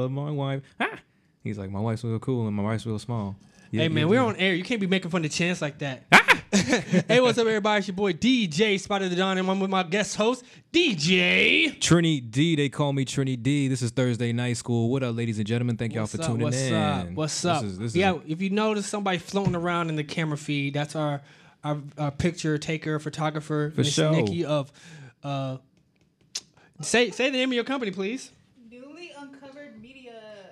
love my wife. Ah. He's like, my wife's real cool and my wife's real small. Yeah, hey man, yeah, we're yeah. on air. You can't be making fun of Chance like that. Ah! hey, what's up, everybody? It's your boy DJ Spotted the Don, and I'm with my guest host DJ. Trini D. They call me Trini D. This is Thursday Night School. What up, ladies and gentlemen? Thank y'all for up? tuning What's in. up? What's up? this is yeah, if you notice somebody floating around in the camera feed, that's our our, our picture taker, photographer, For Miss sure. Nikki of. Uh, say say the name of your company, please.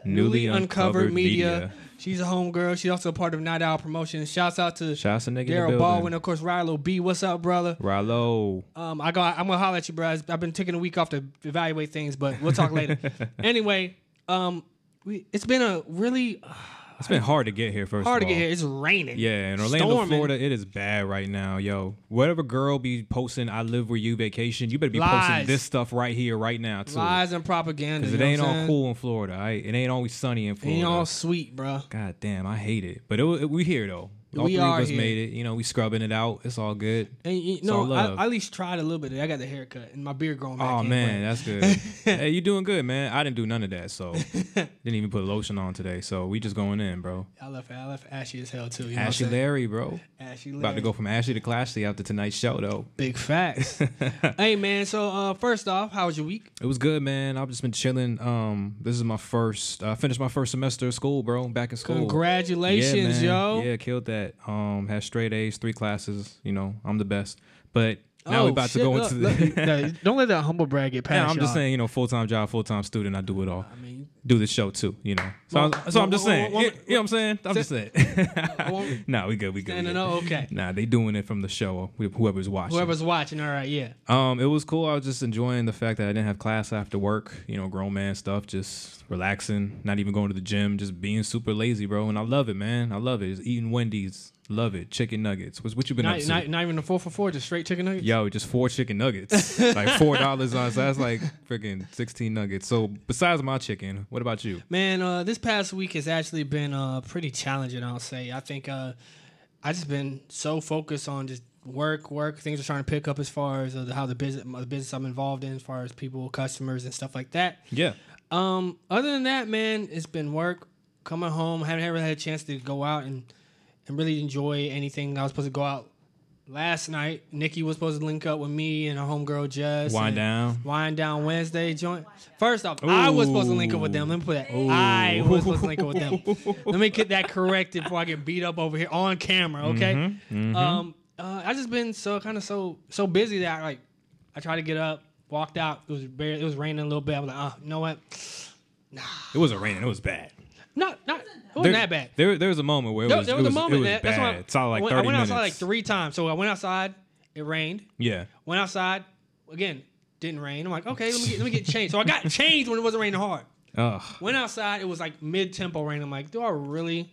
Newly uncovered media. uncovered, media. She's a homegirl. She's also a part of Night Owl Promotions. Shouts out to Shouts to nigga in the Daryl building. Baldwin, of course, Rilo B. What's up, brother? Rallo. Um, I got. I'm gonna holler at you, bro. I've been taking a week off to evaluate things, but we'll talk later. anyway, um, we, it's been a really It's been hard to get here. First, hard to all. get here. It's raining. Yeah, in Orlando, Storming. Florida, it is bad right now, yo. Whatever girl be posting, I live where you vacation. You better be Lies. posting this stuff right here, right now, too. Lies and propaganda. Because it ain't all saying? cool in Florida. I, it ain't always sunny in Florida. It. Ain't all sweet, bro. God damn, I hate it. But it, wa- we here though. All We three are of us here. made it. You know, we scrubbing it out. It's all good. And you know, I, love. I at least tried a little bit. I got the haircut and my beard growing back. Oh man, that's good. hey, you doing good, man. I didn't do none of that, so didn't even put lotion on today. So we just going in, bro. I left. I left ashy as hell too. You Ashy Larry, bro. Ashy Larry. About to go from Ashley to Classy after tonight's show, though. Big facts. hey man, so uh, first off, how was your week? It was good, man. I've just been chilling. Um, this is my first. I finished my first semester of school, bro. Back in school. Congratulations, yeah, yo. Yeah, killed that. Um, had straight A's, three classes. You know, I'm the best. But now we're about to Oh, go look, into the. no, don't let that humble brag get Yeah, past. I'm just y'all. saying, you know, full time job, full time student. I do it all. I mean, Do the show too, you know. So, Well, I'm, so I'm just well, saying. well, you, you know what I'm saying? I'm just saying. well, nah, we good. We good. No, we I okay. Nah, they doing it from the show. Whoever's watching. Whoever's watching, all right, yeah. Um, it was cool. I was just enjoying the fact that I didn't have class after work. You know, grown man stuff, just relaxing, not even going to the gym, just being super lazy, bro. And I love it, man. I love it. Just eating Wendy's, love it. Chicken nuggets. What's what you been up Not, to? not, not even a four for four, just straight chicken nuggets. Yo, just four chicken nuggets, like four dollars on. So that's like freaking sixteen nuggets. So besides my chicken, what about you? Man, uh, this past week has actually been uh, pretty challenging. I'll say. I think uh, I just been so focused on just work, work. Things are trying to pick up as far as uh, how the business, the business I'm involved in, as far as people, customers, and stuff like that. Yeah, Um, other than that, man, it's been work. Coming home, haven't ever had a chance to go out and and really enjoy anything. I was supposed to go out last night. Nikki was supposed to link up with me and our homegirl Jess. wind down. Wind down Wednesday joint. First off, I was supposed to link up with them. Let me put that. I was supposed to link up with them. Let me get that corrected before I get beat up over here on camera. Okay. Mm-hmm, Um, uh, I just been so kind of so so busy that like I tried to get up, walked out. It was barely, it was raining a little bit. I was like, oh, you know what? It wasn't raining. It was bad. Not not it wasn't There, that bad. There, there was a moment where it There, was. there it was, was, a moment was that bad. that's It solid like I went, I went minutes. outside like three times. So I went outside, it rained. Yeah. Went outside again, didn't rain. I'm like, okay, let me get, let me get changed. So I got changed when it wasn't raining hard. Ugh. Went outside, it was like mid tempo rain. I'm like, do I really,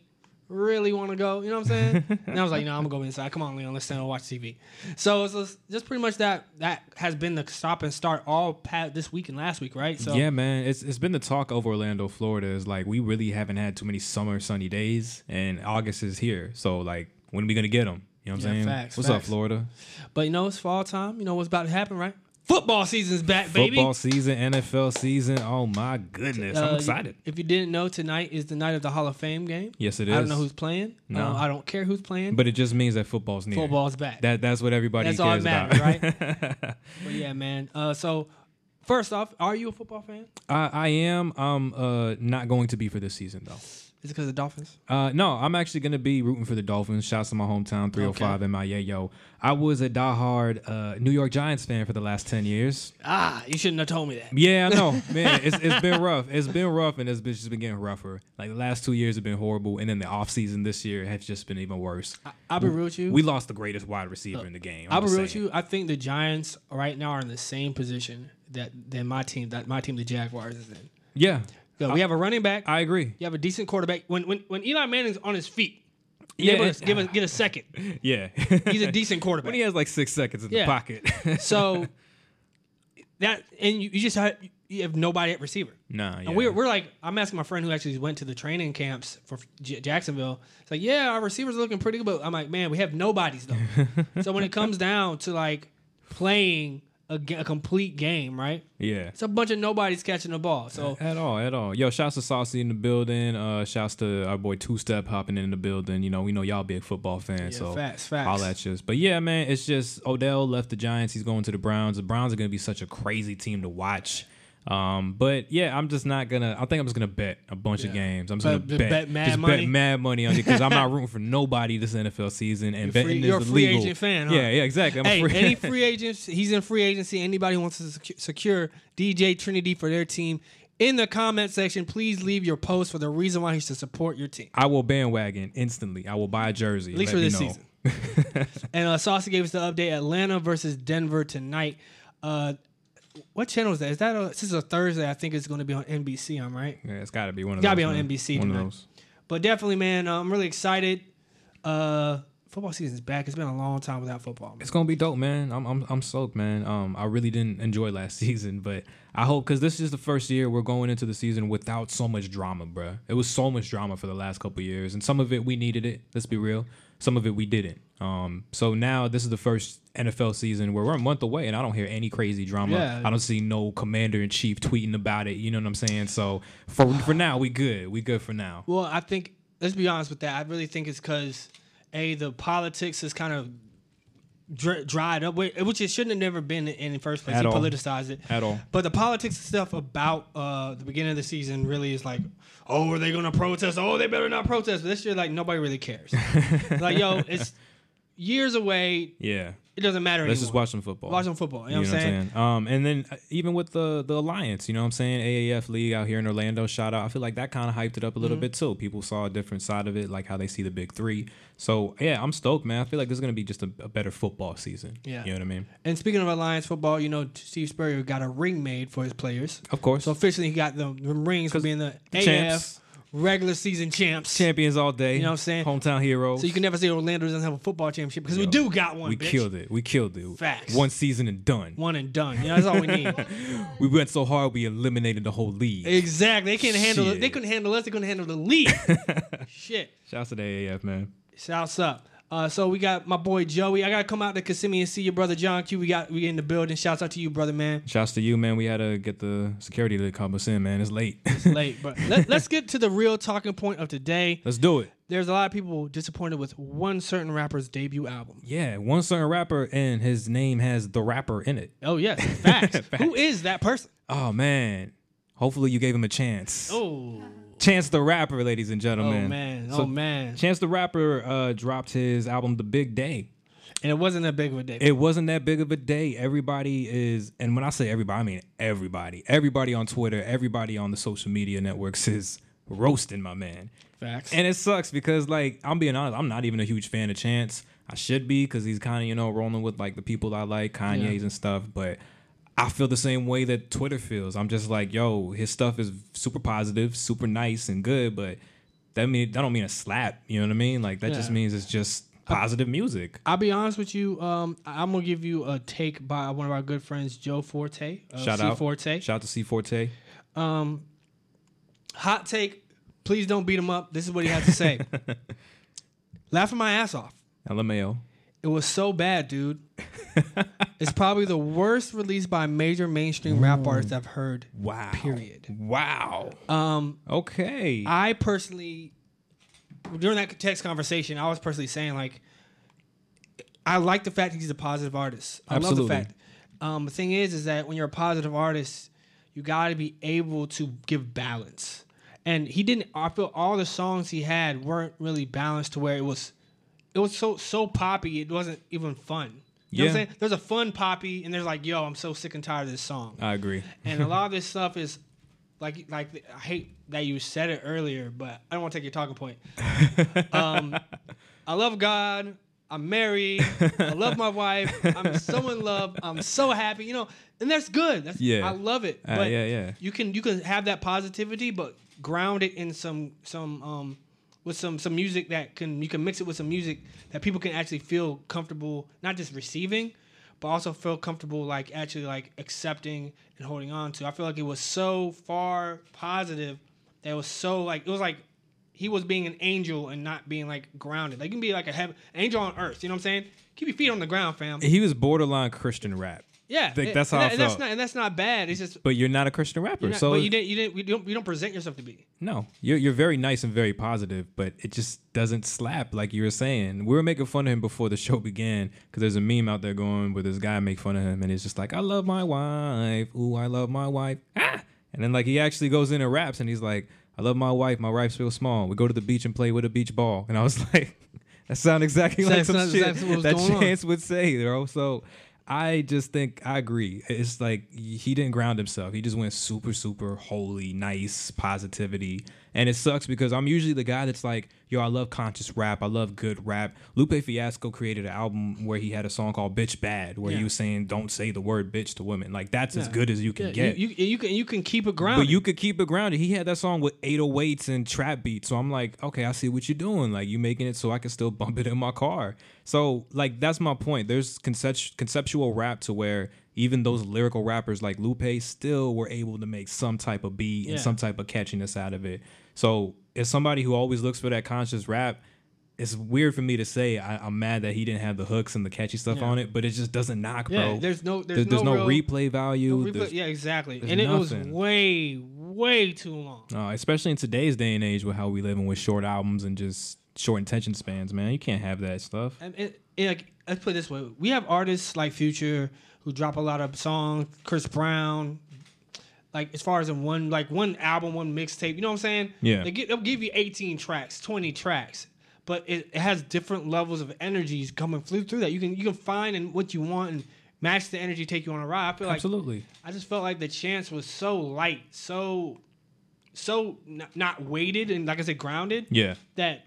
really want to go? You know what I'm saying? and I was like, no, I'm gonna go inside. Come on, Leon, let's stand and watch TV. So it's just, pretty much that. That has been the stop and start all past this week and last week, right? So yeah, man, it's it's been the talk over Orlando, Florida. Is like we really haven't had too many summer sunny days, and August is here. So like, when are we gonna get them? You know what I'm Yeah, saying? facts, What's up. Florida? But you know, it's fall time. You know what's about to happen, right? Football season's back, baby. Football season, NFL season. Oh my goodness, I'm Uh, excited. If you didn't know, tonight is the night of the Hall of Fame game. Yes, it is. I don't know who's playing. No. Uh, I don't care who's playing. But it just means that football's near. football's back. That that's what everybody That's cares that matters, about. but yeah, man. Uh, so first off, are you a football fan? I, I am. I'm uh, not going to be for this season though. Is it because of the Dolphins? Uh, no, I'm actually gonna be rooting for the Dolphins. Shouts to my hometown, 305 in my yeah yo. I was a diehard uh, New York Giants fan for the last ten years. Ah, you shouldn't have told me that. Yeah, I know, man. It's, it's been rough. It's been rough, and it's been, just been getting rougher. Like the last two years have been horrible, and then the off season this year has just been even worse. I'll be real with you. We lost the greatest wide receiver in the game. I'm I'll be real with you. I think the Giants right now are in the same position that than my team. That my team, the Jaguars, is in. Yeah, So we have a running back. I agree. you have a decent quarterback. When when when Eli Manning's on his feet, Yeah, yeah, it- give a, get a second. Yeah, He's a decent quarterback. when he has like six seconds in Yeah. the pocket. So that and you, you just have, you have nobody at receiver. nah, yeah. And we're, we're like, I'm asking my friend who actually went to the training camps for J- Jacksonville. It's like, yeah, our receivers are looking pretty good, but I'm like, man, we have nobodies though. so when it comes down to like playing a, a complete game, right? Yeah. It's a bunch of nobodies catching the ball. So At all, at all. Yo, shouts to Saucy in the building. Uh, shouts to our boy Two Step hopping in the building. You know, we know y'all big football fans, Yeah, so facts, facts. all that you. But yeah, man, it's just Odell left the Giants. He's going to the Browns. The Browns are going to be such a crazy team to watch. Um, but yeah, I'm just not gonna. I think I'm just gonna bet a bunch of games. I'm just gonna just bet, bet mad just money? bet mad money on it because I'm not rooting for nobody this NFL season. And You're betting free- is you're a free illegal. agent fan, huh? Yeah, yeah, exactly. I'm hey, free- any free agents, he's in free agency. Anybody who wants to secure DJ Trini D for their team in the comment section, please leave your post for the reason why he should support your team. I will bandwagon instantly. I will buy a jersey. At least for this know. season. And uh, Saucy gave us the update: Atlanta versus Denver tonight. Uh, what channel is that? Is that a, this is a Thursday? I think it's going to be on NBC. I'm right, Yeah, it's got to be one of Gotta be on man. NBC One tonight. of those. but definitely, man, uh, I'm really excited. Uh, football season's back. It's been a long time without football. Man. It's gonna be dope, man. I'm I'm I'm stoked, man. Um, I really didn't enjoy last season, but I hope because this is the first year we're going into the season without so much drama, bruh. It was so much drama for the last couple years, and some of it we needed it. Let's be real. Some of it we didn't. Um, so now this is the first NFL season where we're a month away, and I don't hear any crazy drama. Yeah. I don't see no commander in chief tweeting about it. You know what I'm saying? So for for now, we good. We good for now. Well, I think let's be honest with that. I really think it's because a the politics is kind of dr- dried up, which it shouldn't have never been in the first place. At he all. politicized it At all. But the politics stuff about uh, the beginning of the season really is like, oh, are they going to protest? Oh, they better not protest. But this year, like nobody really cares. like, yo, it's years away. Yeah. It doesn't matter. Let's just watch some football. Watch some football. You know, what I'm saying? Um, and then uh, even with the the alliance, you know what I'm saying? AAF league out here in Orlando, shout out. I feel like that kind of hyped it up a Mm-hmm. little bit too. People saw a different side of it, like how they see the big three. So yeah, I'm stoked, man. I feel like this is gonna be just a, a better football season. Yeah. You know what I mean? And speaking of Alliance football, you know, Steve Spurrier got a ring made for his players. Of course. So officially, he got the, the rings for being the, the AF champs. Regular season champs. Champions all day. You know what I'm saying? Hometown heroes. So you can never say Orlando doesn't have a football championship because we do got one. we bitch. killed it. We killed it. Facts. One season and done. one and done. You know, that's all we need. We went so hard we eliminated the whole league. exactly. They can't handle it. Shit. They couldn't handle us. They couldn't handle the league. Shit. Shouts to the AAF, man. Shouts up. Uh, so we got my boy Joey. I gotta come out to Kissimmee and see your brother John Q. We got we in the building. Shouts out to you, brother man. Shouts to you, man. We had to get the security to come us in, man. It's late. It's late, but let, let's get to the real talking point of today. Let's do it. There's a lot of people disappointed with one certain rapper's debut album. Yeah, one certain rapper and his name has the rapper in it. Oh yes, facts. Who is that person? Oh man. Hopefully you gave him a chance. Oh, Chance the Rapper, ladies and gentlemen. oh man, So oh man. Chance the Rapper uh, dropped his album The Big Day. And it wasn't that big of a day. It wasn't that big of a day. Everybody is, and when I say everybody, I mean everybody. Everybody on Twitter, everybody on the social media networks is roasting my man. Facts. And it sucks because, like, I'm being honest, I'm not even a huge fan of Chance. I should be because he's kind of, you know, rolling with like the people I like, Kanye's and stuff. But I feel the same way that Twitter feels. I'm just like, yo, his stuff is super positive, super nice and good, but that mean that don't mean a slap. You know what I mean? Like that just means it's just positive music. I'll be honest with you. Um, I'm gonna give you a take by one of our good friends, Joe Forte. Shout C out, Forte. Shout out to C Forte. Um, hot take. Please don't beat him up. This is what he had to say. Laughing my ass off. LMAO. It was so bad, dude. it's probably the worst release by major mainstream rap artist I've heard. Wow. Period. Wow. Um, Okay. I personally, during that text conversation, I was personally saying like, I like the fact he's a positive artist. I love Absolutely. the fact. Um, the thing is, is that when you're a positive artist, you got to be able to give balance. And he didn't. I feel all the songs he had weren't really balanced to where it was. It was so so poppy. It wasn't even fun. You know what I'm Yeah. saying? There's a fun poppy, and there's like, yo, I'm so sick and tired of this song I agree. and a lot of this stuff is like like I hate that you said it earlier, but I don't want to take your talking point. Um, I love God. I'm married. I love my wife. I'm so in love. I'm so happy. You know, and that's good. That's Yeah. I love it. Uh, But yeah, yeah. you can you can have that positivity, but ground it in some some um with some some music that can you can mix it with some music that people can actually feel comfortable not just receiving, but also feel comfortable like actually like accepting and holding on to. I feel like it was so far positive that it was so like it was like he was being an angel and not being like grounded. Like you can be like a heaven angel on earth. You know what I'm saying? Keep your feet on the ground, fam. He was borderline Christian rap. Yeah, Like, and- that's how and I that- and that's felt. not and that's not bad. It's just But you're not a Christian rapper, not- so but you didn't you didn't you don't, you don't present yourself to be. no, you're you're very nice and very positive, but it just doesn't slap like you were saying. We were making fun of him before the show began because there's a meme out there going where this guy make fun of him and he's just like, "I love my wife, ooh, I love my wife," ah, and then like he actually goes in and raps and he's like, "I love my wife, my wife's real small. We go to the beach and play with a beach ball," and I was like, "That sounds exactly like That's some shit that going on. Chance would say, bro." So. I just think I agree. It's like he didn't ground himself. He just went super, super holy, nice positivity. And it sucks because I'm usually the guy that's like, yo, I love conscious rap. I love good rap. Lupe Fiasco created an album where he had a song called Bitch Bad, where Yeah. he was saying, don't say the word bitch to women. Like, that's as good as you can Yeah, get. you, you you can you can keep it grounded. But you could keep it grounded. He had that song with 808s and trap beats. So I'm like, okay, I see what you're doing. Like you making it so I can still bump it in my car. So like that's my point. There's concept- conceptual rap to where even those lyrical rappers like Lupe still were able to make some type of beat Yeah. and some type of catchiness out of it. So as somebody who always looks for that conscious rap, it's weird for me to say I, I'm mad that he didn't have the hooks and the catchy stuff Yeah. on it, but it just doesn't knock, yeah, bro. there's no there's, There's, there's no, real, replay value. no replay- yeah, exactly. And it was way way too long. Uh, especially in today's day and age with how we living with short albums and just short attention spans, man. You can't have that stuff. And like, let's put it this way: we have artists like Future who drop a lot of songs. Chris Brown, like as far as in one like one album, one mixtape. You know what I'm saying? Yeah. They get, they'll give you 18 tracks, 20 tracks, but it, it has different levels of energies coming through through that. You can you can find and what you want and match the energy, take you on a ride. I feel like Absolutely. I just felt like the chance was so light, so so n- not weighted and like I said, grounded Yeah. that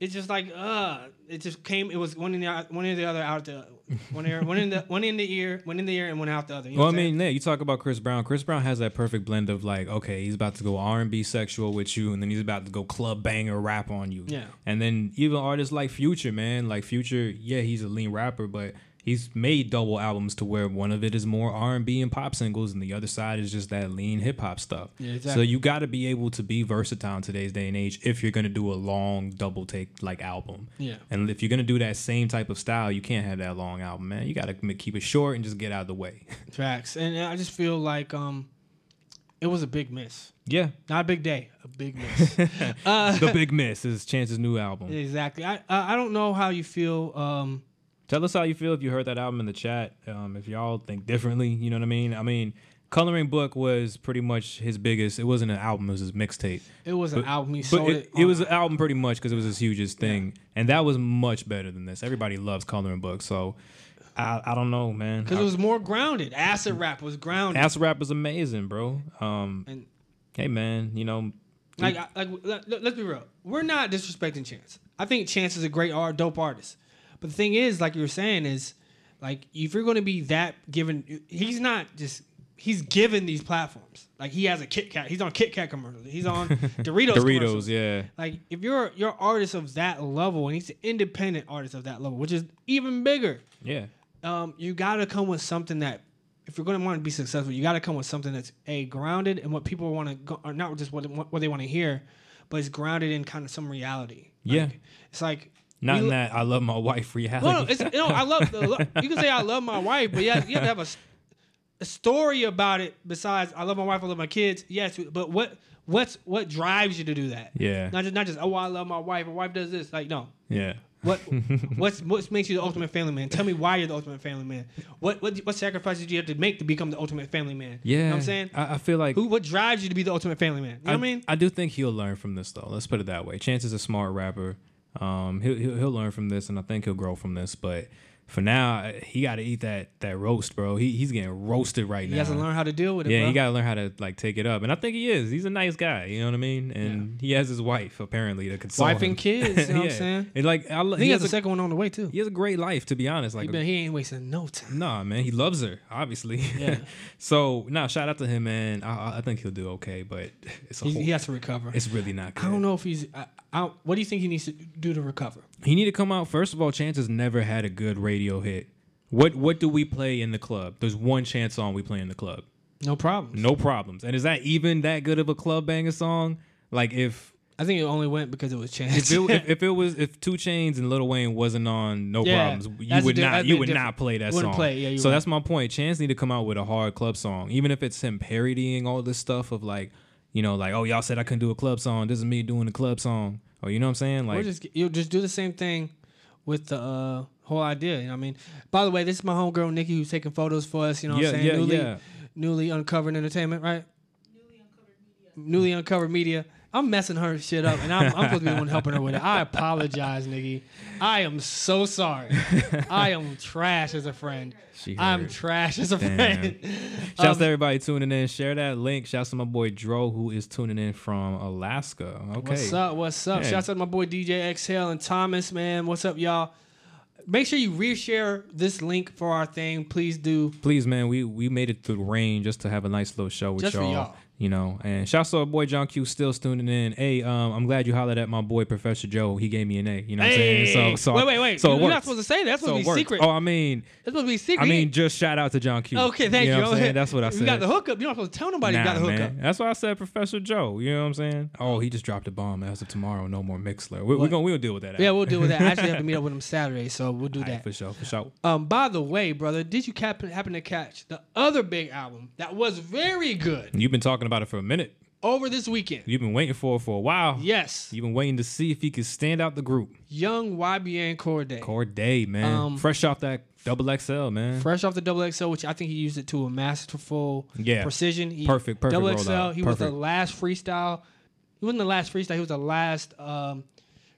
it's just like uh it just came it was one in the one in the other out the one ear one in the one in the ear one in the ear and one out the other. You know Well, I mean, yeah, you talk about Chris Brown. Chris Brown has that perfect blend of like, okay, he's about to go R and B sexual with you, and then he's about to go club banger rap on you. Yeah. And then even artists like Future, man, like Future, yeah, he's a lean rapper, but he's made double albums to where one of it is more R and B and pop singles, and the other side is just that lean hip hop stuff. Yeah, exactly. So you got to be able to be versatile in today's day and age if you're gonna do a long double take like album. Yeah. And if you're gonna do that same type of style, you can't have that long album, man. You gotta keep it short and just get out of the way. Facts. And I just feel like um it was a big miss. yeah. Not a big day, a big miss. uh, The Big Miss is Chance's new album. exactly. I I I don't know how you feel um Tell us how you feel if you heard that album in the chat. Um, if y'all think differently, you know what I mean. I mean, Coloring Book was pretty much his biggest. It wasn't an album; it was his mixtape. it was an album he sold it, it. it was an album pretty much because it was his hugest thing, and that was much better than this. Everybody loves Coloring Book, so I, I don't know, man. because it was more grounded. Acid rap was grounded. Acid rap is amazing, bro. Um, and hey, man, you know, Like, I- like let, us be real. We're not disrespecting Chance. I think Chance is a great art, dope artist. But the thing is, like you were saying, is like if you're going to be that given, he's not just he's given these platforms. Like he has a Kit Kat. He's on Kit Kat commercials. He's on Doritos. Doritos, yeah, Like if you're you're artist of that level, and he's an independent artist of that level, which is even bigger. yeah, Um, you got to come with something that, if you're going to want to be successful, you got to come with something that's a grounded and what people want to go, or not just what what they want to hear, but it's grounded in kind of some reality. Yeah. Like, it's like not we in lo- that. I love my wife reality. No, no, you I love. The, you can say I love my wife, but yeah, you have to have a, a, story about it. Besides, I love my wife, I love my kids. Yes, but what what's what drives you to do that? yeah, Not just not just oh I love my wife. My wife does this. Like no, yeah. what what's what makes you the ultimate family man? Tell me why you're the ultimate family man. What what what sacrifices do you have to make to become the ultimate family man? Yeah, you know what I'm saying. I, I feel like Who what drives you to be the ultimate family man? You know what I mean? I do think he'll learn from this though. Let's put it that way. Chance is a smart rapper. Um, he'll, he'll he'll learn from this, and I think he'll grow from this. But for now, he got to eat that that roast, bro. He he's getting roasted right He now. He has to learn how to deal with it. yeah, bro. he got to learn how to like take it up, and I think he is. He's a nice guy, you know what I mean. And he has his wife apparently to console wife him. and kids. You know what I'm saying? And like, I, he he has has a second one on the way too. he has a great life, to be honest. He, Like, been, he ain't wasting no time. Nah, man, he loves her, obviously. Yeah. so, nah, shout out to him, man. I, I- I think he'll do okay, but it's a He, whole, he has to recover. it's really not good. I don't know if he's. I, I, what do you think he needs to do to recover? He need to come out. First of all, Chance has never had a good radio hit. What what do we play in the club? There's one Chance song we play in the club. No problem. No problems. And is that even that good of a club banger song? Like if I think it only went because it was Chance. If it, if, if it was if 2 Chainz and Lil Wayne wasn't on No Yeah, Problems, you would not you would different. not play that Wouldn't song. play yeah, so right. that's my point. Chance need to come out with a hard club song, even if it's him parodying all this stuff of like, you know, like oh y'all said I couldn't do a club song. This is me doing a club song. Or you know what I'm saying? or Like just you just do the same thing with the uh, whole idea. You know what I mean? By the way, this is my homegirl Nikki who's taking photos for us. You know what yeah I'm saying? yeah newly, yeah. newly uncovered entertainment, right? Newly uncovered media. Newly uncovered media. I'm messing her shit up, and I'm, I'm supposed to be the one helping her with it. I apologize, nigga. I am so sorry. I am trash as a friend. I'm trash as a Damn. friend. Shouts Um, to everybody tuning in. Share that link. Shouts to my boy Dro who is tuning in from Alaska. Okay. What's up? What's up? Shouts out to my boy DJ Exhale and Thomas, man. What's up, y'all? Make sure you reshare this link for our thing. Please do. Please, man, we we made it through the rain just to have a nice little show with Just y'all. y'all. You know, and shouts to our boy John Q still tuning in. Hey, um, I'm glad you hollered at my boy Professor Joe. He gave me an A. You know what I'm saying? So, so wait, wait, wait. So You're not supposed to say that. That's so supposed it to be secret. Oh, I mean, That's supposed to be secret. I mean, just shout out to John Q. okay, thank you. you. Know what I'm saying? That's what I said. You got the hookup. You're not supposed to tell nobody Nah, you got the hookup. man. That's why I said Professor Joe. You know what I'm saying? Oh, he just dropped a bomb. As of tomorrow, no more Mixler. We, we're gonna we'll deal with that. Yeah, we'll deal with that. I actually have to meet up with him Saturday, so we'll do All right, that. for sure, for sure. Um, by the way, brother, did you happen to catch the other big album that was very good You've been talking about it for a minute. over this weekend? You've been waiting for it for a while. Yes, You've been waiting to see if he could stand out the group. Young YBN Cordae. Cordae, man. Um, Fresh off that double XL, man. Fresh off the double XL, which I think he used it to a masterful Yeah. precision. He, Perfect, perfect Double rollout. XL. He was the last freestyle. He wasn't the last freestyle. He was the last um,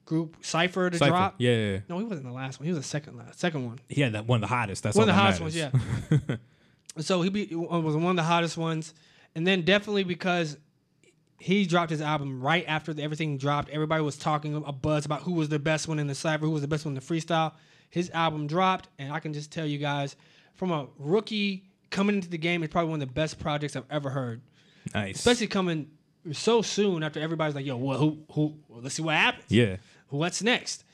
group cipher to Cypher. drop. Yeah, yeah, yeah. No, he wasn't the last one. He was the second last, second one. He had that one of the hottest. That's one of the that hottest matters. ones, yeah. so he be, was one of the hottest ones, and then definitely because he dropped his album right after everything dropped. Everybody was talking a buzz about who was the best one in the cipher, who was the best one in the freestyle. His album dropped, and I can just tell you guys, from a rookie coming into the game, it's probably one of the best projects I've ever heard. nice. Especially coming so soon after everybody's like, "Yo, what? Who? Who? Well, let's see what happens. yeah. What's next?"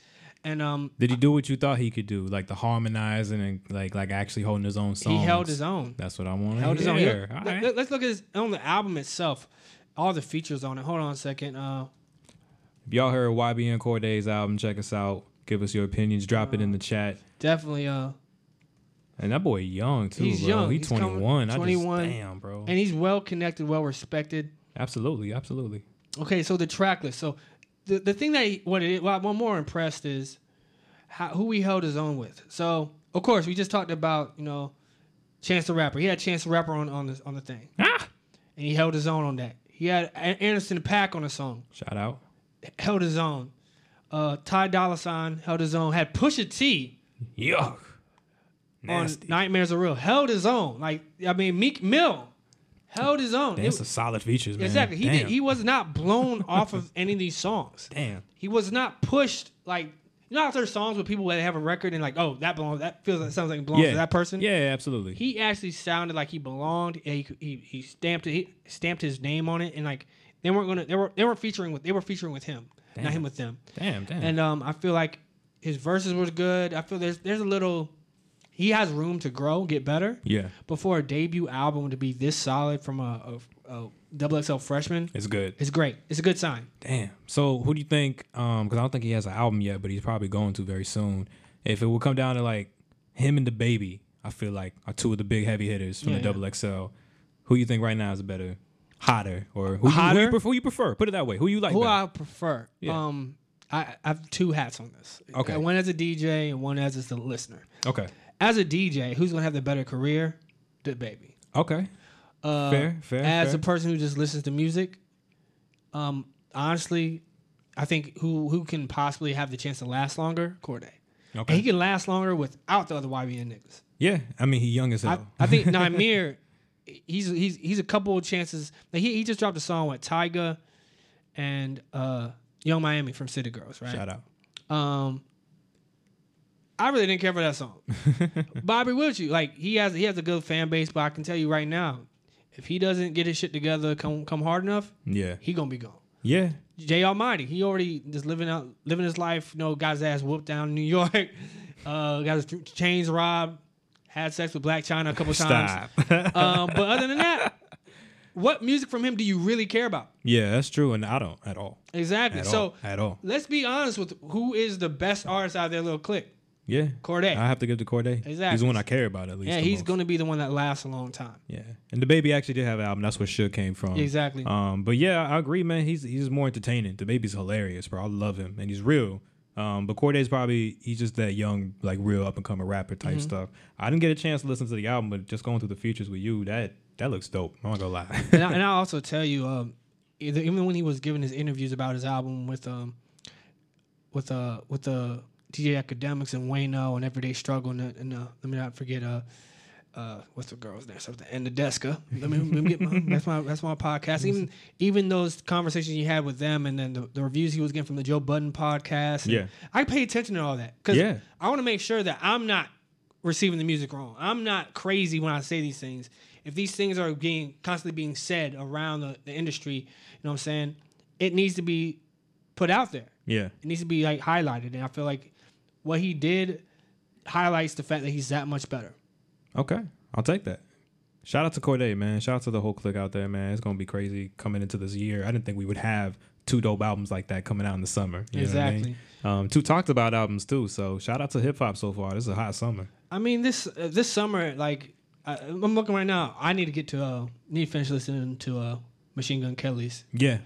And um, Did he do what you thought he could do, like the harmonizing and like like actually holding his own songs? he held his own. That's what I want to held his own. Here, All let- right. Let's look at his, on the album itself. All the features on it. Hold on a second. Uh, If y'all heard YBN Cordae's album, check us out. Give us your opinions. Drop it in the chat. definitely. Uh, And that boy young too, He's bro. young. He He's 21. I 21. just damn, bro. and he's well connected, well respected. absolutely, absolutely. Okay, so the track list. So the the thing that he, what it what I'm more impressed is how who he held his own with. So of course we just talked about you know Chance the Rapper. He had Chance the Rapper on on the on the thing, Ah! and he held his own on that. He had A- Anderson .Paak on the song, Shout out. held his own. Uh, Ty Dolla Sign held his own. Had Pusha T Yuck. on Nightmares Are Real. Held his own. Like I mean, Meek Mill held his own. That's It- a solid features, man. exactly. He Damn. did, he was not blown off of any of these songs. Damn. He was not pushed like you know how there's songs with people that have a record and like oh that belongs that feels like sounds like it belongs Yeah. to that person. Yeah, absolutely. He actually sounded like he belonged. And he, he he stamped it. He stamped his name on it and like they weren't gonna they were they weren't featuring with they were featuring with him, not him with them. damn, damn. And um, I feel like his verses were good. I feel there's there's a little he has room to grow, get better. yeah, Before a debut album to be this solid from a, a, a double XL freshman, it's good. it's great. It's a good sign. Damn. So who do you think? Um, because I don't think he has an album yet, but he's probably going to very soon. If it will come down to like him and DaBaby, I feel like are two of the big heavy hitters from Yeah, the yeah. double XL. Who you think right now is better, hotter, or who, You, who, Hotter? you prefer, who you prefer? Put it that way. Who you like? Who better? I prefer. Yeah. Um, I, I have two hats on this. Okay. One as a DJ and one as a listener. okay. As a DJ, who's gonna have the better career? DaBaby. Okay. Uh, Fair, fair, As fair. a person who just listens to music, um, honestly, I think who who can possibly have the chance to last longer? Cordae. Okay. And he can last longer without the other YBN niggas. yeah. I mean, he's young as I, hell. I think Nahmir, he's he's he's a couple of chances. Like he he just dropped a song with Tyga and uh, Yung Miami from City Girls, right? Shout out. Um, I really didn't care for that song. Bobby you, like he has he has a good fan base, but I can tell you right now, if he doesn't get his shit together, come come hard enough, Yeah. he gonna be gone. Yeah. Jay Almighty, he already just living out living his life. You know, got his ass whooped down in New York, uh, got his chains robbed, had sex with Blac Chyna a couple times. Um, but other than that, what music from him do you really care about? Yeah, that's true, and I don't at all. Exactly. At so all. At all. let's be honest with who is the best artist out of their little clique. Yeah, Cordae. I have to give to Cordae. Exactly. He's the one I care about at least. yeah, he's going to be the one that lasts a long time. Yeah, and DaBaby actually did have an album. That's where Shook came from. Exactly. Um, but yeah, I agree, man. He's he's more entertaining. DaBaby's hilarious, bro. I love him, and he's real. Um, but Cordae's probably he's just that young, like real up and coming rapper type Mm-hmm. stuff. I didn't get a chance to listen to the album, but just going through the features with you, that that looks dope. I'm not gonna lie. and, I, and I'll also tell you, um, even when he was giving his interviews about his album with um, with uh, with the DJ Akademiks and Wayno and Everyday Struggle and, and uh, let me not forget uh, uh, what's the girl's name? Something and the Deska. Let me, let me get my, that's my that's my podcast. Even even those conversations you had with them, and then the, the reviews he was getting from the Joe Budden podcast. Yeah. I pay attention to all that because Yeah. I want to make sure that I'm not receiving the music wrong. I'm not crazy when I say these things. If these things are being constantly being said around the, the industry, you know what I'm saying? It needs to be put out there. yeah, It needs to be like highlighted. And I feel like what he did highlights the fact that he's that much better. okay, I'll take that. Shout out to Cordae, man. Shout out to the whole clique out there, man. It's gonna be crazy coming into this year. I didn't think we would have two dope albums like that coming out in the summer. You know what I mean? Exactly. Um, two talked about albums too. So shout out to hip hop so far. This is a hot summer. I mean, this uh, this summer, like I, I'm looking right now. I need to get to uh, need to finish listening to uh, Machine Gun Kelly's, Yeah,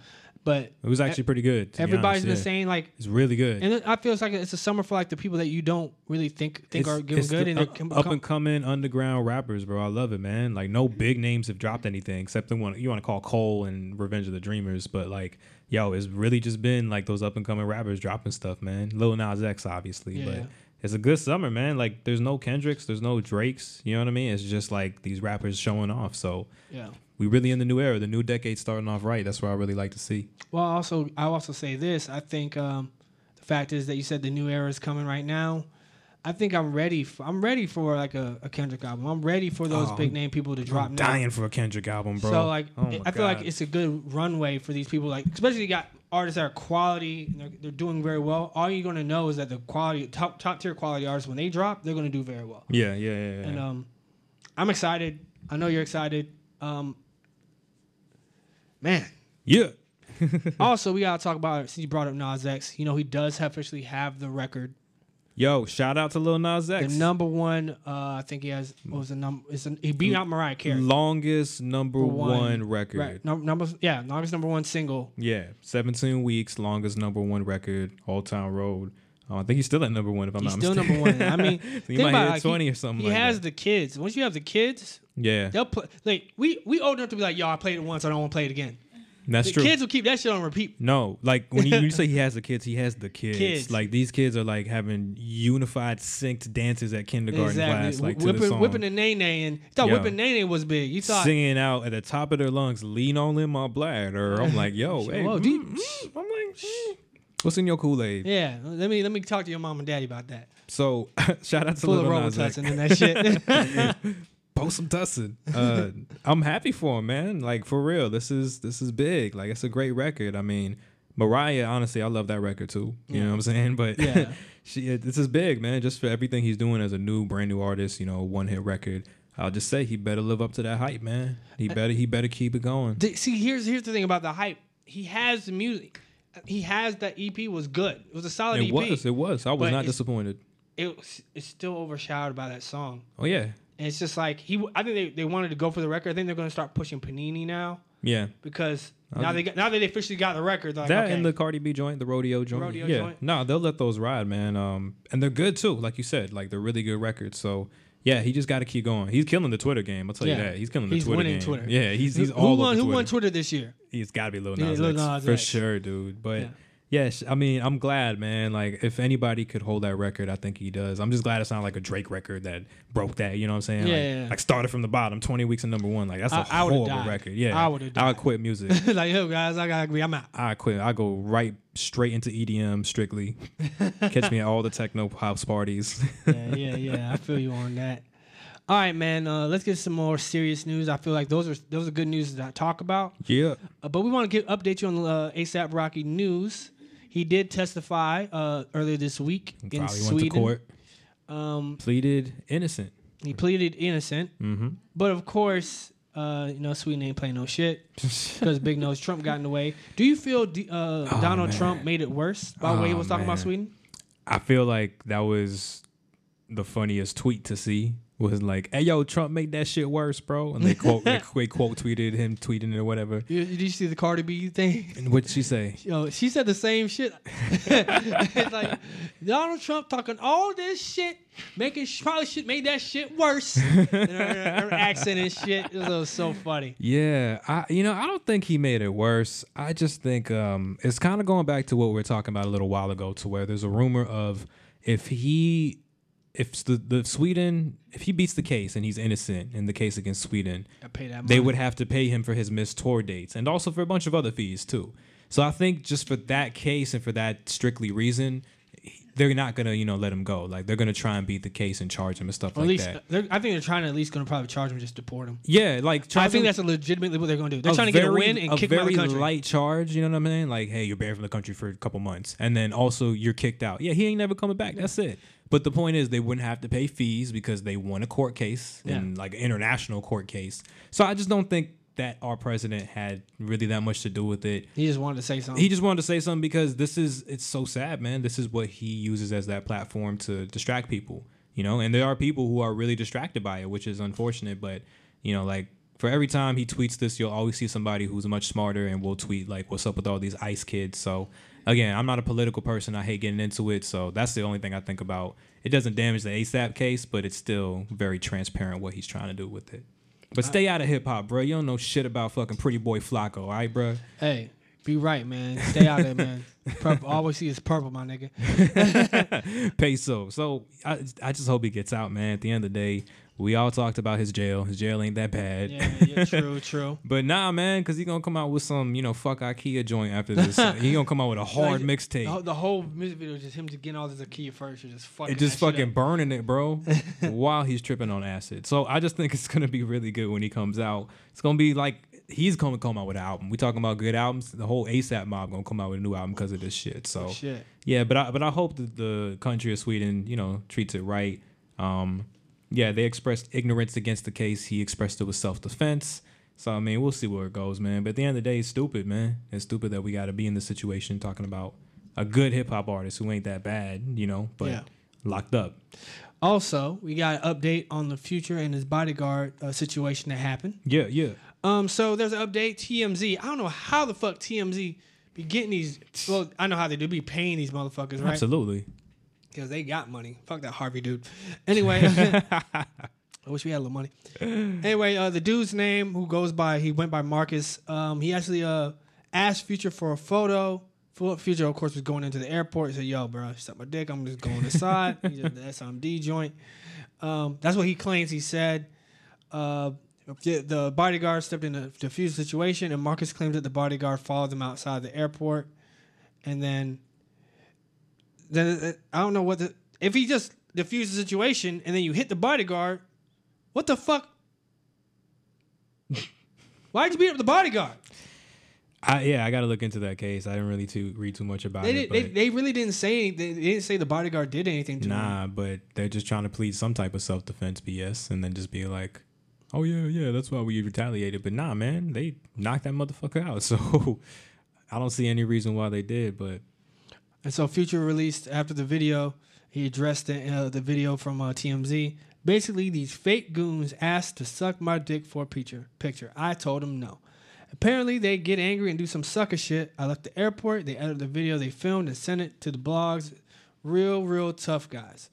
but it was actually pretty good. everybody's been yeah. saying like it's really good. And I feel it's like it's a summer for like the people that you don't really think think It's- are good the and up, up and coming underground rappers, bro. I love it, man. Like no big names have dropped anything except the one you want to call Cole and Revenge of the Dreamers, but like yo, it's really just been like those up and coming rappers dropping stuff, man. Lil Nas X, obviously, Yeah. but it's a good summer, man. Like there's no Kendricks, there's no Drakes, you know what I mean? It's just like these rappers showing off. So yeah. We really in the new era, the new decade starting off right. That's what I really like to see. Well, also I also say this. I think um, the fact is that you said the new era is coming right now. I think I'm ready. For, I'm ready for like a, a Kendrick album. I'm ready for those Oh, big name people to drop I'm now. dying for a Kendrick album, bro. So like, Oh my I feel like it's a good runway for these people. Like, especially you got artists that are quality. And they're, they're doing very well. All you're gonna know is that the quality, top top tier quality artists, when they drop, they're gonna do very well. yeah, yeah, yeah, yeah. And um, I'm excited. I know you're excited. Um, man. yeah. also, we gotta talk about since you brought up Nas X. You know, he does officially have the record, Yo, shout out to Lil Nas X. the number one. Uh, I think he has. What was the number? It's an, he beat out Mariah Carey. longest number Number one, record. Right. No, number. Yeah, longest number one single. Yeah, 17 weeks, longest number one record, all time Road. Oh, I think he's still at number one if I'm not. He's not still mistaken. number one. I mean, So he might hit like, 20 he, or something He like has that. the kids. Once you have the kids, Yeah, they'll play. Like we we old enough to be like, yo, I played it once. I don't want to play it again. that's the true. kids will keep that shit on repeat. no, like when you, when you say he has the kids, he has the kids. Kids. Like these kids are like having unified synced dances at kindergarten class, like to whipping the song. whipping the nay nay, and thought Yo. whipping nay nay was big. You thought singing out at the top of their lungs, lean on in my bladder. I'm like, yo, hey, Whoa, mm, deep. mm. I'm like, mm. What's in your Kool Aid? Yeah, let me let me talk to your mom and daddy about that. So shout out to Full Lil Nas X. And that shit. post some tussin. Uh, I'm happy for him, man. Like for real, this is this is big. Like it's a great record. I mean, Mariah, honestly, I love that record too. You know what I'm saying? But Yeah. she, this is big, man. Just for everything he's doing as a new, brand new artist, you know, one hit record. I'll just say he better live up to that hype, man. He better he better keep it going. See, here's here's the thing about the hype. He has the music. He has that EP was good. It was a solid EP. It EP. was, it was. I was not disappointed. It was, it's still overshadowed by that song. Oh yeah, And it's just like he. I think they, they wanted to go for the record. I think they're going to start pushing Panini now yeah. because now they got, now that they officially got the record. Like, that okay. and the Cardi B joint, the rodeo joint. rodeo yeah, joint. no, they'll let those ride, man. Um, and they're good too, like you said, like they're really good records. So yeah, he just got to keep going. He's killing the Twitter game. I'll tell you that. He's killing the He's Twitter winning game. Twitter. Yeah, he's he's who all won? over Who Twitter. won Twitter this year? He's got to be Lil Yeah, Nas, Lil X, for sure, dude. But Yeah. Yes, I mean, I'm glad, man. Like if anybody could hold that record, I think he does. I'm just glad it's not like a Drake record that broke that. You know what I'm saying? Yeah, like, yeah, yeah. like started from the bottom, 20 weeks in number one. Like that's a I- I horrible record. Yeah, I would've I would quit music. like, yo, guys, I gotta agree. I'm out. I quit. I go right straight into EDM strictly. Catch me at all the techno house parties. yeah, yeah, yeah. I feel you on that. All right, man. Uh, let's get some more serious news. I feel like those are those are good news to talk about. yeah. Uh, but we want to update you on uh, ASAP Rocky news. He did testify uh, earlier this week in Sweden. went to court. Um, Pleaded innocent. he pleaded innocent, Mm-hmm. but of course, Uh, you know, Sweden ain't playing no shit because Big Nose Trump got in the way. Do you feel D- uh, Donald Oh, man. Trump made it worse by the way he was talking about. Sweden? I feel like that was the funniest tweet to see. Was like, "Hey yo, Trump made that shit worse, bro." And they quote they, they quote tweeted him tweeting it or whatever. You, did you see the Cardi B thing? And what'd she say? Yo, she said the same shit. it's like Donald Trump talking all this shit, making probably shit made that shit worse. and her, her accent and shit. It was so funny. Yeah, I you know I don't think he made it worse. I just think um, it's kind of going back to what we were talking about a little while ago, to where there's a rumor of if he if the, the Sweden if he beats the case and he's innocent in the case against Sweden, pay that. they would have to pay him for his missed tour dates and also for a bunch of other fees too. So I think just for that case and for that strictly reason, they're not gonna you know let him go. Like they're gonna try and beat the case and charge him and stuff Or at like least that. Uh, they're- I think they're trying to at least going to probably charge him, just deport him. Yeah, like I think him- that's a legitimately what they're going to do. They're trying to get a win and a kick him out of very the country. light charge. You know what I mean? Like, hey, you're banned from the country for a couple months, and then also you're kicked out. Yeah, he ain't never coming back. That's it. But the point is, they wouldn't have to pay fees because they won a court case and like an international court case. So I just don't think that our president had really that much to do with it. He just wanted to say something. He just wanted to say something because this is it's so sad, man. This is what he uses as that platform to distract people, you know. And there are people who are really distracted by it, which is unfortunate. But you know, like for every time he tweets this, you'll always see somebody who's much smarter and will tweet like, "What's up with all these ICE kids?" So again, I'm not a political person. I hate getting into it, so that's the only thing I think about. It doesn't damage the ASAP case, but it's still very transparent what he's trying to do with it. But stay out of hip hop, bro. You don't know shit about fucking Pretty Boy Flacko, all right, bro? hey, be right, man. Stay out of there, man. Purple. All we see is purple, my nigga. peso. So I, I just hope he gets out, man. At the end of the day, we all talked about his jail. His jail ain't that bad. Yeah, yeah, true, true. But nah, man, because he gonna come out with some, you know, fuck IKEA joint after this. he gonna come out with a hard Like, mixtape. The, the whole music video is just him just getting all this IKEA first, and just fucking. It just fucking burning it, bro, while he's tripping on acid. So I just think it's gonna be really good when he comes out. It's gonna be like he's gonna come out with an album. We talking about good albums. The whole ASAP mob gonna come out with a new album because of this shit. So Shit. yeah, but I but I hope that the country of Sweden, you know, treats it right. Um, yeah, they expressed ignorance against the case. He expressed it was self defense. So I mean, we'll see where it goes, man. But at the end of the day, it's stupid, man. It's stupid that we got to be in this situation talking about a good hip hop artist who ain't that bad, you know, but Yeah. locked up. Also, we got an update on the future and his bodyguard uh, situation that happened. Yeah, yeah. Um, so there's an update. TMZ. I don't know how the fuck TMZ be getting these. Well, I know how they do be paying these motherfuckers, right? Absolutely. Because they got money. Fuck that Harvey dude. Anyway, I wish we had a little money. Anyway, uh, the dude's name who goes by he went by Marcus. Um, he actually uh asked Future for a photo. Fu- Future, of course, was going into the airport. He said, "Yo, bro, suck my dick. I'm just going aside." he did the SMD joint. Um, that's what he claims. He said. Uh, the, the bodyguard stepped in a defuse situation, and Marcus claims that the bodyguard followed them outside the airport, and then then uh, I don't know what the if he just diffused the situation and then you hit the bodyguard, what the fuck? Why'd you beat up the bodyguard? I yeah, I got to look into that case. I didn't really too read too much about They, it. did, they they really didn't say anything. They didn't say the bodyguard did anything to him. Nah, but they're just trying to plead some type of self defense BS and then just be like, oh, yeah, yeah, that's why we retaliated. But nah, man, they knocked that motherfucker out. So I don't see any reason why they did. But And so Future released after the video, he addressed the, uh, the video from uh, TMZ. Basically, these fake goons asked to suck my dick for a picture. Picture. I told them no. Apparently, they get angry and do some sucker shit. I left the airport. They edited the video they filmed and sent it to the blogs. Real, real tough guys.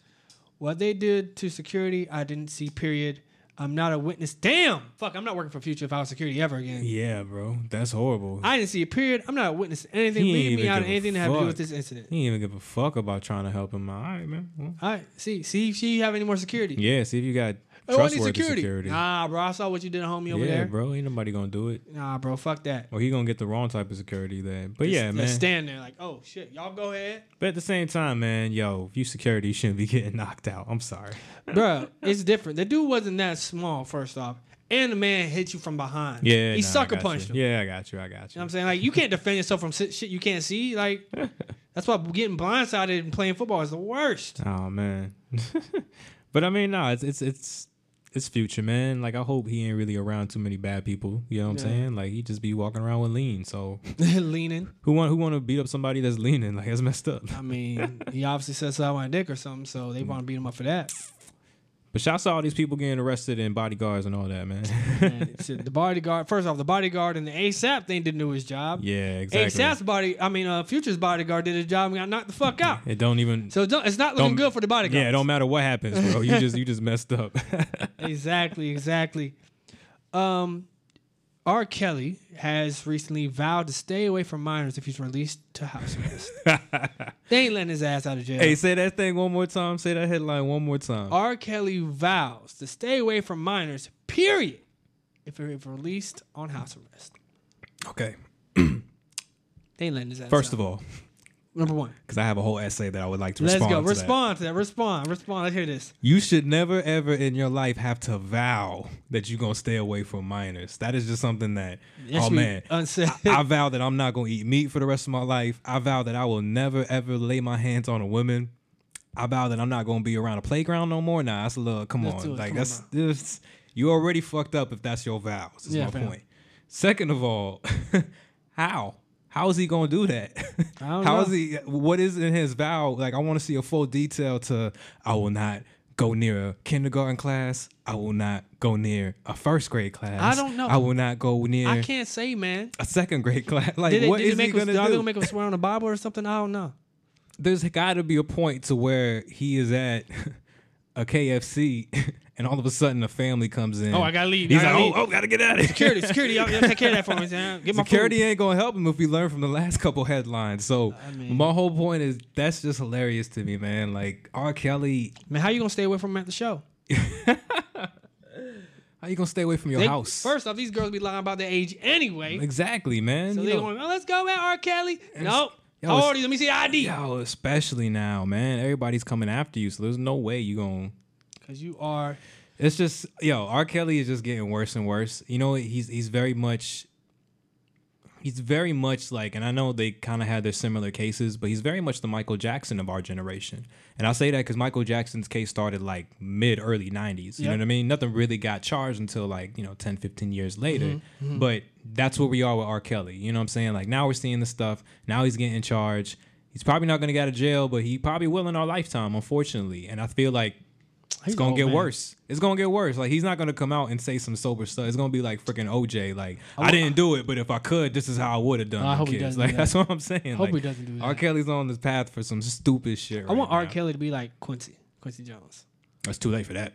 What they did to security, I didn't see. Period. I'm not a witness. Damn. Fuck. I'm not working for Future if I was security ever again. yeah, bro, that's horrible. I didn't see a period. I'm not a witness to anything. He Leave me out of anything that have to do with this incident. he didn't even give a fuck about trying to help him out. All right, man. Well, All right, see, see, if you have any more security? yeah, see if you got Oh, I need trustworthy security. security. Nah, bro, I saw what you did, homie, over there. yeah, there. bro, ain't nobody gonna do it. Nah, bro, fuck that. Or he gonna get the wrong type of security then. But Just- yeah, just man. stand there like, oh shit, y'all go ahead, but at the same time, man, yo, if you security, you shouldn't be getting knocked out. I'm sorry. bro. It's different. The dude wasn't that small, first off, and the man hit you from behind. Yeah, he nah, sucker punched you. him. Yeah, I got you. I got You know what I'm saying? Like, you can't defend yourself from shit shit you can't see. Like, that's why getting blindsided and playing football is the worst. Oh man. but I mean, no, it's it's it's it's future, man. Like I hope he ain't really around too many bad people. You know what I'm saying? Like he just be walking around with lean. So leaning. who want who want to beat up somebody that's leaning? Like that's messed up. I mean, he obviously said something on my dick or something, so they mm. want to beat him up for that. But shouts out all these people getting arrested and bodyguards and all that, man. Man, the bodyguard. First off, the bodyguard and the ASAP thing didn't do his job. yeah, exactly. ASAP's body. I mean, uh, Future's bodyguard did his job and got knocked the fuck out. It don't even. So don't, it's not looking good for the bodyguard. Yeah, it don't matter what happens, bro. You just you just messed up. exactly, exactly. Um, R. Kelly has recently vowed to stay away from minors if he's released to house arrest. they ain't letting his ass out of jail. hey, say that thing one more time. Say that headline one more time. R. Kelly vows to stay away from minors, period, if he's released on house arrest. Okay. They ain't letting his ass First out. of all, Number one. because I have a whole essay that I would like to Let's respond go. to that. Respond to that. Respond. Respond. Let's hear this. You should never ever in your life have to vow that you're gonna stay away from minors. That is just something that That oh man. unsaid. I vow that I'm not gonna eat meat for the rest of my life. I vow that I will never ever lay my hands on a woman. I vow that I'm not gonna be around a playground no more. Nah, that's a little come on. Like Come on that's this you already fucked up if that's your vows. Is Yeah, my point. Second of all, how? How is he gonna do that? I don't How know. is he what is in his vow? Like I want to see a full detail to I will not go near a kindergarten class. I will not go near a first grade class. I don't know. I will not go near I can't say, man. a second grade class. Like Did they, what did is he make him, gonna are they do? gonna make him swear on the Bible or something? I don't know. There's got to be a point to where he is at a KFC, and all of a sudden a family comes in. Oh, I gotta leave. He's I like, gotta oh, leave. oh, gotta get out of here. Security, security, y'all, y'all take care of that for me. man. Get my Security food. ain't gonna help him if we learn from the last couple headlines. So I mean- my whole point is that's just hilarious to me, man. Like R. Kelly, Man, how you gonna stay away from him at the show? how you gonna stay away from your They- house? First off, these girls be lying about their age anyway. exactly, man. so You they know- going, oh, let's go, man, R. Kelly. Nope. yo, How old are you? Let me see ID. Yo, especially now, man. Everybody's coming after you, so there's no way you gonna. Because you are. It's just yo, R. Kelly is just getting worse and worse. You know, he's he's very much he's very much like and I know they kind of had their similar cases, but he's very much the Michael Jackson of our generation. And I say that cuz Michael Jackson's case started like mid early 90s. You know what I mean? Nothing really got charged until like, you know, 10 15 years later. Mm-hmm, But that's where we are with R. Kelly. You know what I'm saying? Like now we're seeing the stuff. Now he's getting charged. He's probably not going to get out of jail, but he probably will in our lifetime, unfortunately. And I feel like it's gonna oh, get man. worse. It's gonna get worse. Like he's not gonna come out and say some sober stuff. It's gonna be like freaking OJ. Like I, didn't do it, but if I could, this is how I would have done. It. I hope he doesn't do Like that. that's what I'm saying. Hope like, he doesn't do it. R. Kelly's on this path for some stupid shit. I want right R. Kelly to be like Quincy, Quincy Jones. That's too late for that.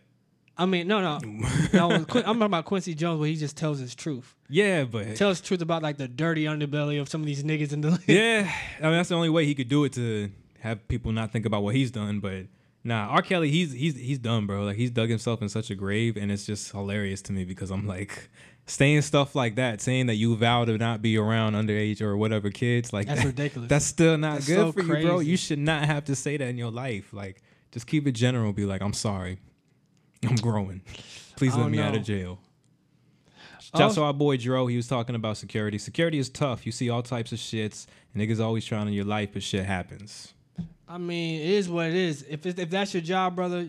I mean, no, no, no. I'm talking about Quincy Jones, where he just tells his truth. Yeah, but Tells the truth about like the dirty underbelly of some of these niggas in the yeah, I mean that's the only way he could do it to have people not think about what he's done. But nah, R. Kelly, he's he's he's done, bro. Like he's dug himself in such a grave, and it's just hilarious to me because I'm like. Saying stuff like that, saying that you vow to not be around underage or whatever kids, like That's that- ridiculous. That's still not That's good so for you, bro. You should not have to say that in your life. Like, just keep it general. Be like, I'm sorry, I'm growing. Please let don't me out of jail. Oh. Shouts to our boy Dro. He was talking about security. Security is tough. You see all types of shits. Niggas always trying in your life, but shit happens. I mean, it is what it is. If it's, if that's your job, brother,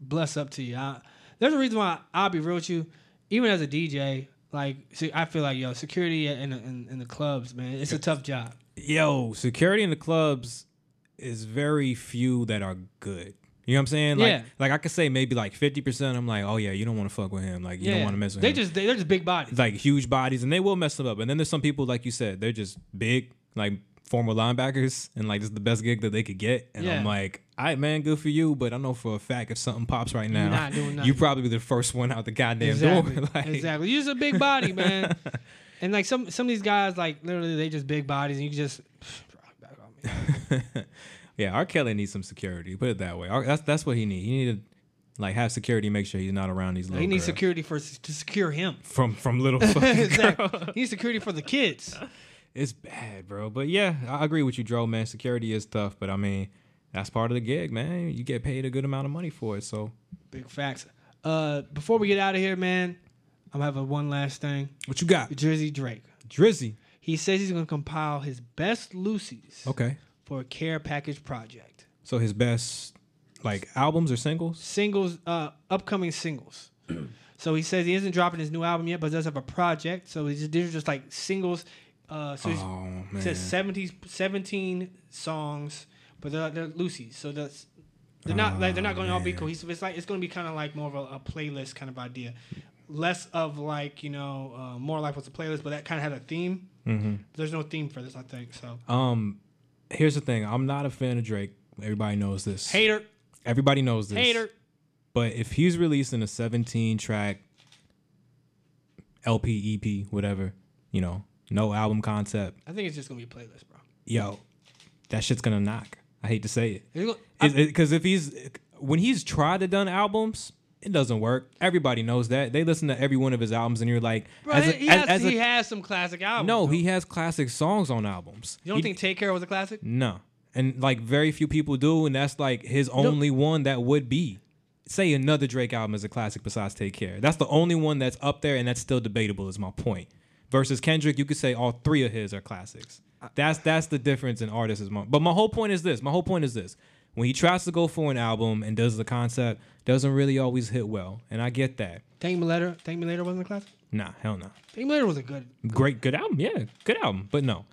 bless up to you. I, there's a reason why I'll be real with you. Even as a DJ, like see, I feel like yo, security in the, in, in the clubs, man, it's a tough job. Yo, security in the clubs is very few that are good. You know what I'm saying? Like, Yeah. like I could say maybe like 50%. I'm like, oh yeah, you don't want to fuck with him. Like, you don't want to mess with they him. just they, they're just big bodies. like huge bodies and they will mess them up. And then there's some people like you said, they're just big, like former linebackers, and like this is the best gig that they could get. And Yeah. I'm like, all right, man, good for you. But I know for a fact if something pops right now, not doing nothing. you probably be the first one out the goddamn exactly, door. like, exactly. You're just a big body, man. and like some some of these guys, like literally, they just big bodies, and you just. back on me. yeah, R. Kelly needs some security. Put it that way. R- That's that's what he needs. He need to like have security, make sure he's not around these little. He needs girls. security for to secure him. from from little fucking exactly. He needs security for the kids. It's bad, bro. But yeah, I agree with you, Dro, man. Security is tough, but I mean, that's part of the gig, man. You get paid a good amount of money for it, so Big facts. Uh, before we get out of here, man, I'm having one last thing. what you got? Drizzy Drake. Drizzy. He says he's gonna compile his best loosies Okay. for a care package project. So his best like albums or singles? Singles, uh, upcoming singles. So he says he isn't dropping his new album yet, but does have a project. So he's, these are just like singles. Uh, so Oh it says 70, 17 songs, but they're, they're loosey. So that's they're not like they're not going to all be cohesive. It's like it's going to be kind of like more of a, a playlist kind of idea, less of like you know uh, more like what's a playlist, but that kind of had a theme. hmm There's no theme for this, I think. So Um, here's the thing. I'm not a fan of Drake. Everybody knows this. hater, Everybody knows this. hater. But if he's releasing a 17 track LP, EP, whatever, you know, no album concept, I think it's just gonna be a playlist, bro. yo, that shit's gonna knock. I hate to say it. Because if he's when he's tried to done albums, it doesn't work. Everybody knows that. They listen to every one of his albums, and you're like, Bro, as a- he, has, as he has some classic albums. no, though. he has classic songs on albums. You don't He- think Take Care was a classic? No. And like very few people do, and that's like his only one that would be. Say another Drake album is a classic besides Take Care. That's the only one that's up there, and that's still debatable. Is my point. Versus Kendrick, you could say all three of his are classics. That's that's the difference in artists. But my whole point is this. My whole point is this. When he tries to go for an album and does the concept, doesn't really always hit well, and I get that. Thank Me Later. Thank Me Later wasn't a classic. Nah, hell no. Thank Me Later was a good. Great, good album. Yeah, good album. But no.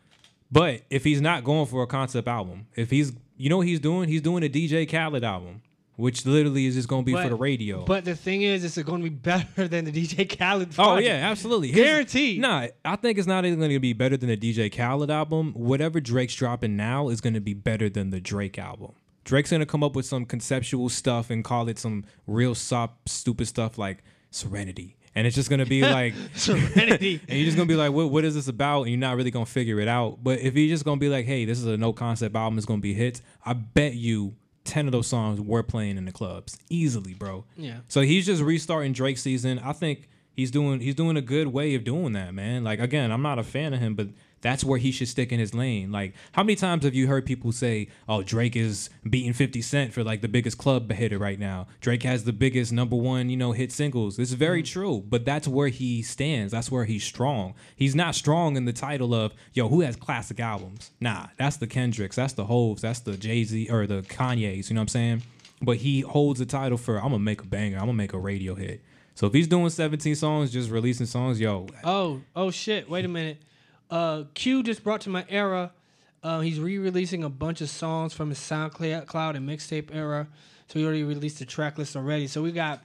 But if he's not going for a concept album, if he's, you know what he's doing? He's doing a DJ Khaled album, which literally is just going to be for the radio. But the thing is, it's going to be better than the DJ Khaled. oh, yeah, absolutely. Guaranteed. Nah, I think it's not even going to be better than the DJ Khaled album. Whatever Drake's dropping now is going to be better than the Drake album. Drake's going to come up with some conceptual stuff and call it some real sop, stupid stuff like Serenity. And it's just to be like, Serenity. and you're just gonna be like, what, what is this about? And you're not really gonna figure it out. But if you're just gonna be like, hey, this is a no concept album, it's gonna be hits, I bet you 10 of those songs were playing in the clubs. Easily, bro. Yeah. So he's just restarting Drake season. I think he's doing he's doing a good way of doing that, man. Like again, I'm not a fan of him, but that's where he should stick in his lane. Like, how many times have you heard people say, "Oh, Drake is beating 50 Cent for like the biggest club hitter right now. Drake has the biggest number one, you know, hit singles." This is very mm. true, but that's where he stands. That's where he's strong. He's not strong in the title of, "Yo, who has classic albums?" Nah, that's the Kendricks, that's the Hoves, that's the Jay Z or the Kanyes. You know what I'm saying? But he holds the title for, "I'm gonna make a banger. I'm gonna make a radio hit." So if he's doing 17 songs, just releasing songs, yo, Oh, oh shit! Wait a minute. Uh, Q just brought to my era. Uh, he's re-releasing a bunch of songs from his SoundCloud and mixtape era. So he already released the track list already. So we got.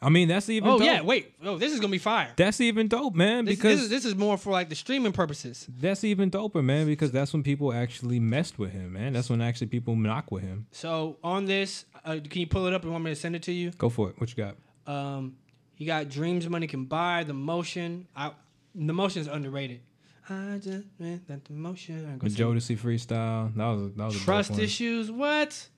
I mean, that's even. Oh dope. yeah, wait. Oh, this is gonna be fire. That's even dope, man. This, Because this is this is more for like the streaming purposes. that's even doper, man. Because that's when people actually messed with him, man. That's when actually people knock with him. So on this, uh, can you pull it up and want me to send it to you? Go for it. What you got? Um, you got Dreams Money Can Buy, The Motion. I, the Motion is underrated. I just meant that the motion. I go The Jodeci freestyle. That was that was a Trust issues. What?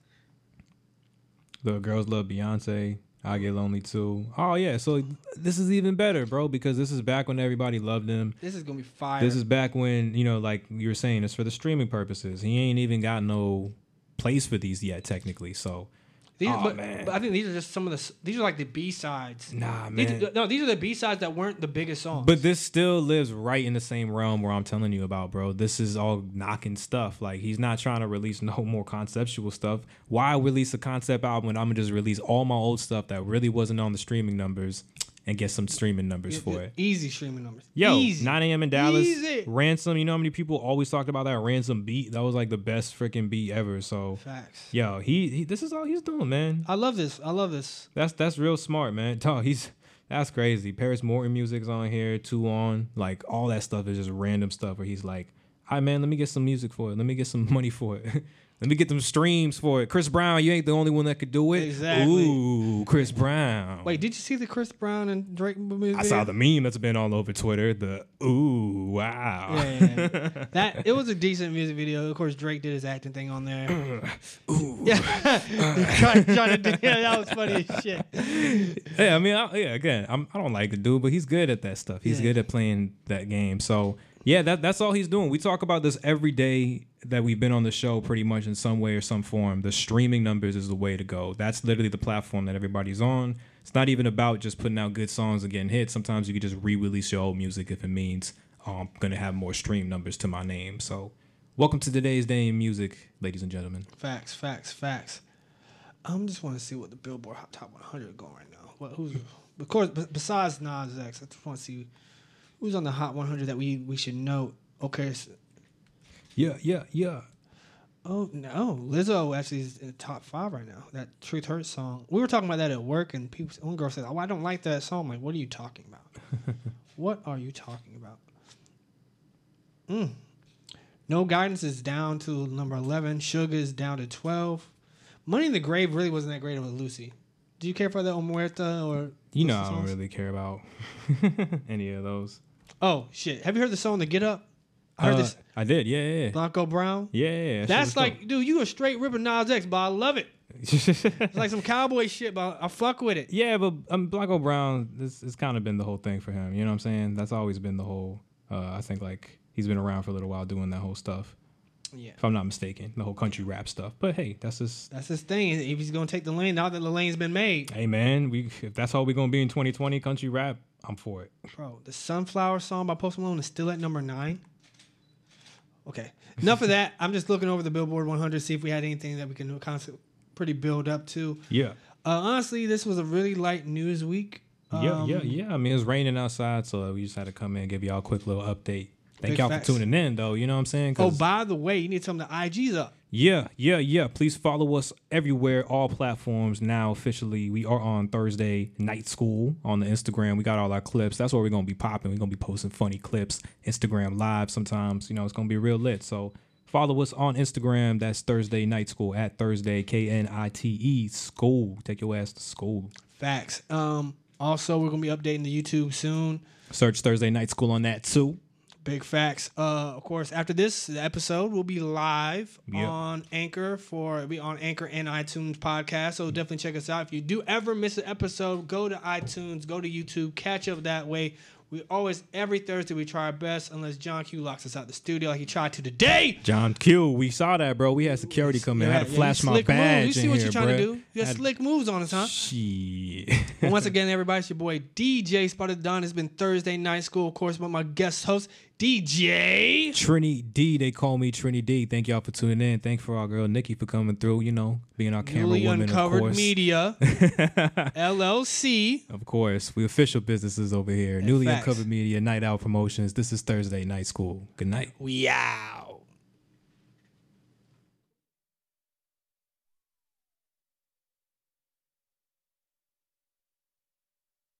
The girls love Beyonce. I get lonely too. Oh yeah, so this is even better, bro, because this is back when everybody loved him. This is gonna be fire. This is back when you know, like you were saying, it's for the streaming purposes. He ain't even got no place for these yet, technically. So These, Aw, but, man. but I think these are just some of the. These are like the B sides. nah, These, man. no, these are the B sides that weren't the biggest songs. But this still lives right in the same realm where I'm telling you about, bro. This is all knocking stuff. Like he's not trying to release no more conceptual stuff. Why release a concept album when I'm gonna just release all my old stuff that really wasn't on the streaming numbers and get some streaming numbers for it? easy streaming numbers. Yo, easy. 9 a.m. in Dallas. Easy. Ransom. You know how many people always talked about that ransom beat? That was like the best freaking beat ever. So, Facts. yo, he, he this is all he's doing, man. I love this. I love this. That's that's real smart, man. Dog, he's that's crazy. Paris Morton music's on here, two on, like all that stuff is just random stuff where he's like, "Hi man, let me get some music for it. Let me get some money for it. Let me get them streams for it." Chris Brown, you ain't the only one that could do it. Exactly. Ooh, Chris Brown. Wait, did you see the Chris Brown and Drake movie? I saw the meme that's been all over Twitter. The ooh, wow. Yeah, that it was a decent music video. Of course, Drake did his acting thing on there. ooh. Yeah, trying, trying to do, yeah, that was funny as shit. Yeah, I mean, I, yeah. Again, I'm, I don't like the dude, but he's good at that stuff. He's Yeah. good at playing that game. So yeah, that that's all he's doing. We talk about this every day that we've been on the show, pretty much in some way or some form. The streaming numbers is the way to go. That's literally the platform that everybody's on. It's not even about just putting out good songs and getting hits. Sometimes you can just re-release your old music if it means oh, I'm gonna have more stream numbers to my name. So. Welcome to today's day in music, ladies and gentlemen. Facts, facts, facts. I'm just want to see what the Billboard Hot Top 100 going right now. What who's Of course, besides Nas X, I just want to see who's on the Hot 100 that we we should note. Okay, Yeah, yeah, yeah. oh no, Lizzo actually is in the top five right now. That Truth Hurts song. We were talking about that at work, and people, one girl said, "Oh, I don't like that song." I'm like, what are you talking about? what are you talking about? Mm. No guidance is down to number 11. Sugar is down to 12. Money in the Grave really wasn't that great with Lucy. Do you care for that Omerta or You know, I don't songs? really care about any of those. Oh shit! Have you heard the song "The Git Up"? I heard Uh, this I did. Yeah, yeah, yeah. Blanco Brown. yeah, yeah, yeah. That's like, dude, you a straight ripping Nas X, but I love it. shit was dope. It's like some cowboy shit, but I fuck with it. yeah, but um, Blanco Brown, this has kind of been the whole thing for him. You know what I'm saying? That's always been the whole. Uh, I think like he's been around for a little while doing that whole stuff. Yeah, If I'm not mistaken, the whole country rap stuff. But hey, that's just. that's his thing. If he's gonna take the lane, now that the lane's been made, Hey man, we if that's all we're gonna be in 2020 country rap, I'm for it. bro. The Sunflower song by Post Malone is still at number nine. Okay, enough of that. I'm just looking over the Billboard 100, see if we had anything that we can constantly pretty build up to. Yeah. Uh, honestly, this was a really light news week. Yeah, yeah, Um, yeah. I mean, it's raining outside, so we just had to come in and give y'all a quick little update. Thank y'all facts. for tuning in, though. You know what I'm saying? Oh, by the way, you need some of the IGs up. Yeah, yeah, yeah. Please follow us everywhere, all platforms now officially. We are on Thursday Night School on the Instagram. We got all our clips. That's where we're gonna be popping. We're gonna be posting funny clips, Instagram live sometimes. You know, it's gonna be real lit. So follow us on Instagram. That's Thursday Night School at Thursday K N I T E School. Take your ass to school. Facts. Um, also, we're gonna be updating the YouTube soon. Search Thursday Night School on that too. Big facts. Uh, of course, after this episode will be live Yep. on Anchor for it'll be on Anchor and iTunes podcast. So definitely check us out. If you do ever miss an episode, go to iTunes, go to YouTube, catch up that way. We always every Thursday we try our best, unless John Q locks us out the studio like he tried to today. John Q, we saw that, bro. We had security come in. I had to Yeah, flash my slick moves. badge You see what here, you're trying bruh. to do. You got Had- slick moves on us, huh? Shit. Once again, everybody, it's your boy DJ Spotted Don. It's been Thursday night school, of course, but my guest host, DJ. Trini D, they call me Trini D. Thank y'all for tuning in. Thank for our girl Nikki for coming through. You know, being our camera Newly woman, of Uncovered course. Media, LLC. Of course, we official businesses over here. Newly facts. Uncovered Media, Night Out Promotions. This is Thursday Night School. Good night. We out.